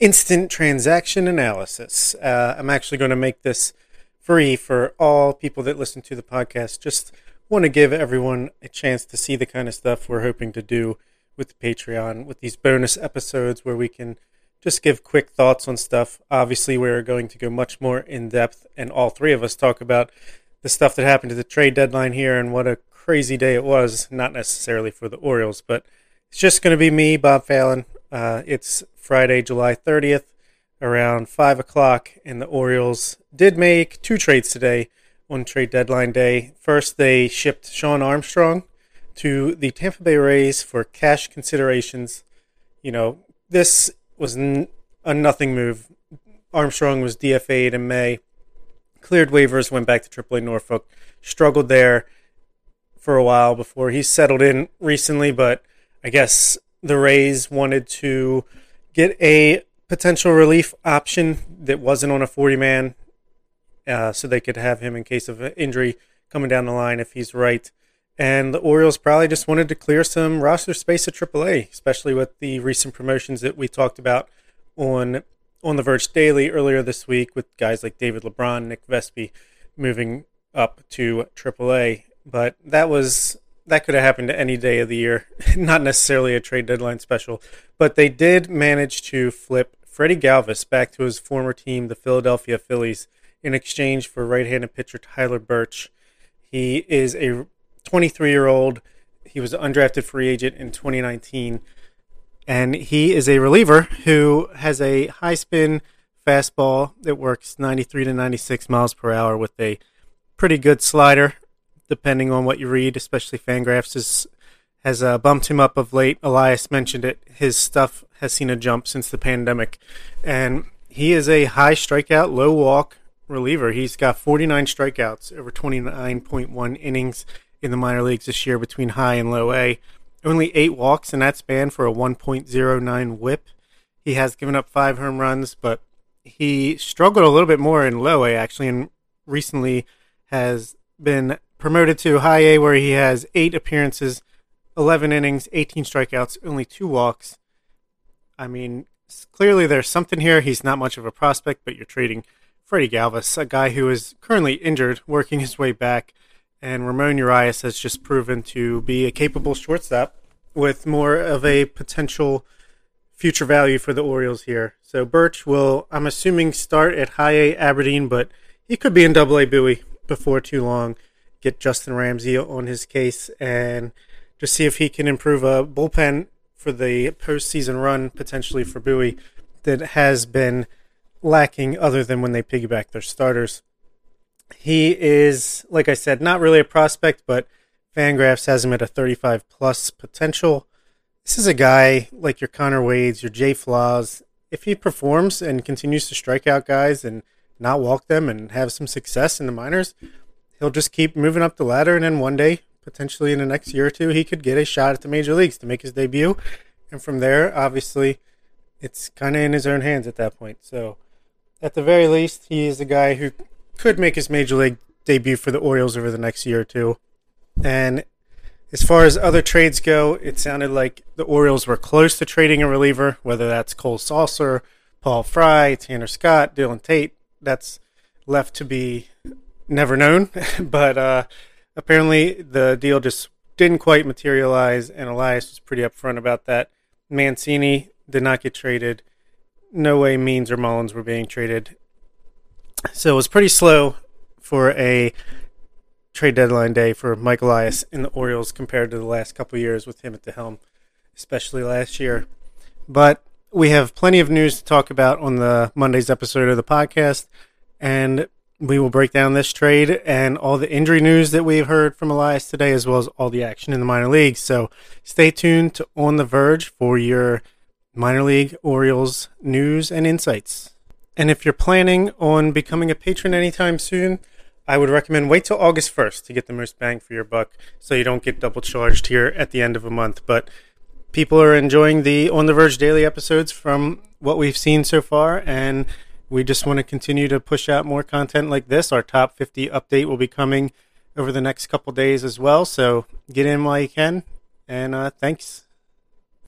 instant transaction analysis. Uh, I'm actually going to make this free for all people that listen to the podcast. Just want to give everyone a chance to see the kind of stuff we're hoping to do with Patreon, with these bonus episodes where we can just give quick thoughts on stuff. Obviously, we're going to go much more in depth, and all three of us talk about the stuff that happened to the trade deadline here and what a crazy day it was. Not necessarily for the Orioles, but it's just going to be me, Bob Fallon. Uh, it's Friday, July 30th, around 5 o'clock, and the Orioles did make two trades today on trade deadline day. First, they shipped Shawn Armstrong to the Tampa Bay Rays for cash considerations. You know, this was n- a nothing move. Armstrong was DFA'd in May, cleared waivers, went back to AAA Norfolk, struggled there for a while before he settled in recently, but I guess the Rays wanted to get a potential relief option that wasn't on a 40 man uh, so they could have him in case of injury coming down the line if he's right. And the Orioles probably just wanted to clear some roster space at AAA, especially with the recent promotions that we talked about on on the Verge Daily earlier this week with guys like David LeBron, Nick Vespi moving up to AAA. But that was that could have happened any day of the year, not necessarily a trade deadline special. But they did manage to flip Freddy Galvis back to his former team, the Philadelphia Phillies in exchange for right-handed pitcher Tyler Burch. He is a 23-year-old. He was an undrafted free agent in 2019, and he is a reliever who has a high spin fastball that works 93 to 96 miles per hour with a pretty good slider, depending on what you read. Especially Fangraphs is, has uh, bumped him up of late. Elias mentioned it. His stuff has seen a jump since the pandemic, and he is a high strikeout, low walk reliever. He's got 49 strikeouts over 29.1 innings in the minor leagues this year between high and low A. Only eight walks in that span for a 1.09 whip. He has given up five home runs, but he struggled a little bit more in low A actually, and recently has been promoted to high A where he has eight appearances, 11 innings, 18 strikeouts, only two walks. I mean, clearly there's something here. He's not much of a prospect, but you're trading Freddy Galvis, a guy who is currently injured, working his way back, and Ramon Urias has just proven to be a capable shortstop with more of a potential future value for the Orioles here. So Burch will, I'm assuming, start at high A Aberdeen, but he could be in double A Bowie before too long. Get Justin Ramsey on his case and just see if he can improve a bullpen for the postseason run potentially for Bowie that has been lacking other than when they piggyback their starters. He is, like I said, not really a prospect, but Fangraphs has him at a 35 plus potential. This is a guy like your Konner Wades, your Jay Flaas. If he performs and continues to strike out guys and not walk them and have some success in the minors, he'll just keep moving up the ladder. And then one day, potentially in the next year or two, he could get a shot at the major leagues to make his debut. And from there, obviously, it's kind of in his own hands at that point. So at the very least, he is a guy who could make his major league debut for the Orioles over the next year or two. And as far as other trades go, it sounded like the Orioles were close to trading a reliever, whether that's Cole Sulser, Paul Fry, Tanner Scott, Dylan Tate. That's left to be never known. but uh, apparently the deal just didn't quite materialize, and Elias was pretty upfront about that. Mancini did not get traded. No way Means or Mullins were being traded. So it was pretty slow for a trade deadline day for Mike Elias in the Orioles compared to the last couple years with him at the helm, especially last year. But we have plenty of news to talk about on the Monday's episode of the podcast, and we will break down this trade and all the injury news that we've heard from Elias today, as well as all the action in the minor leagues. So stay tuned to On the Verge for your minor league Orioles news and insights. And if you're planning on becoming a patron anytime soon, I would recommend wait till August 1st to get the most bang for your buck so you don't get double charged here at the end of a month. But people are enjoying the On the Verge daily episodes from what we've seen so far, and we just want to continue to push out more content like this. Our top 50 update will be coming over the next couple days as well, so get in while you can, and uh, thanks.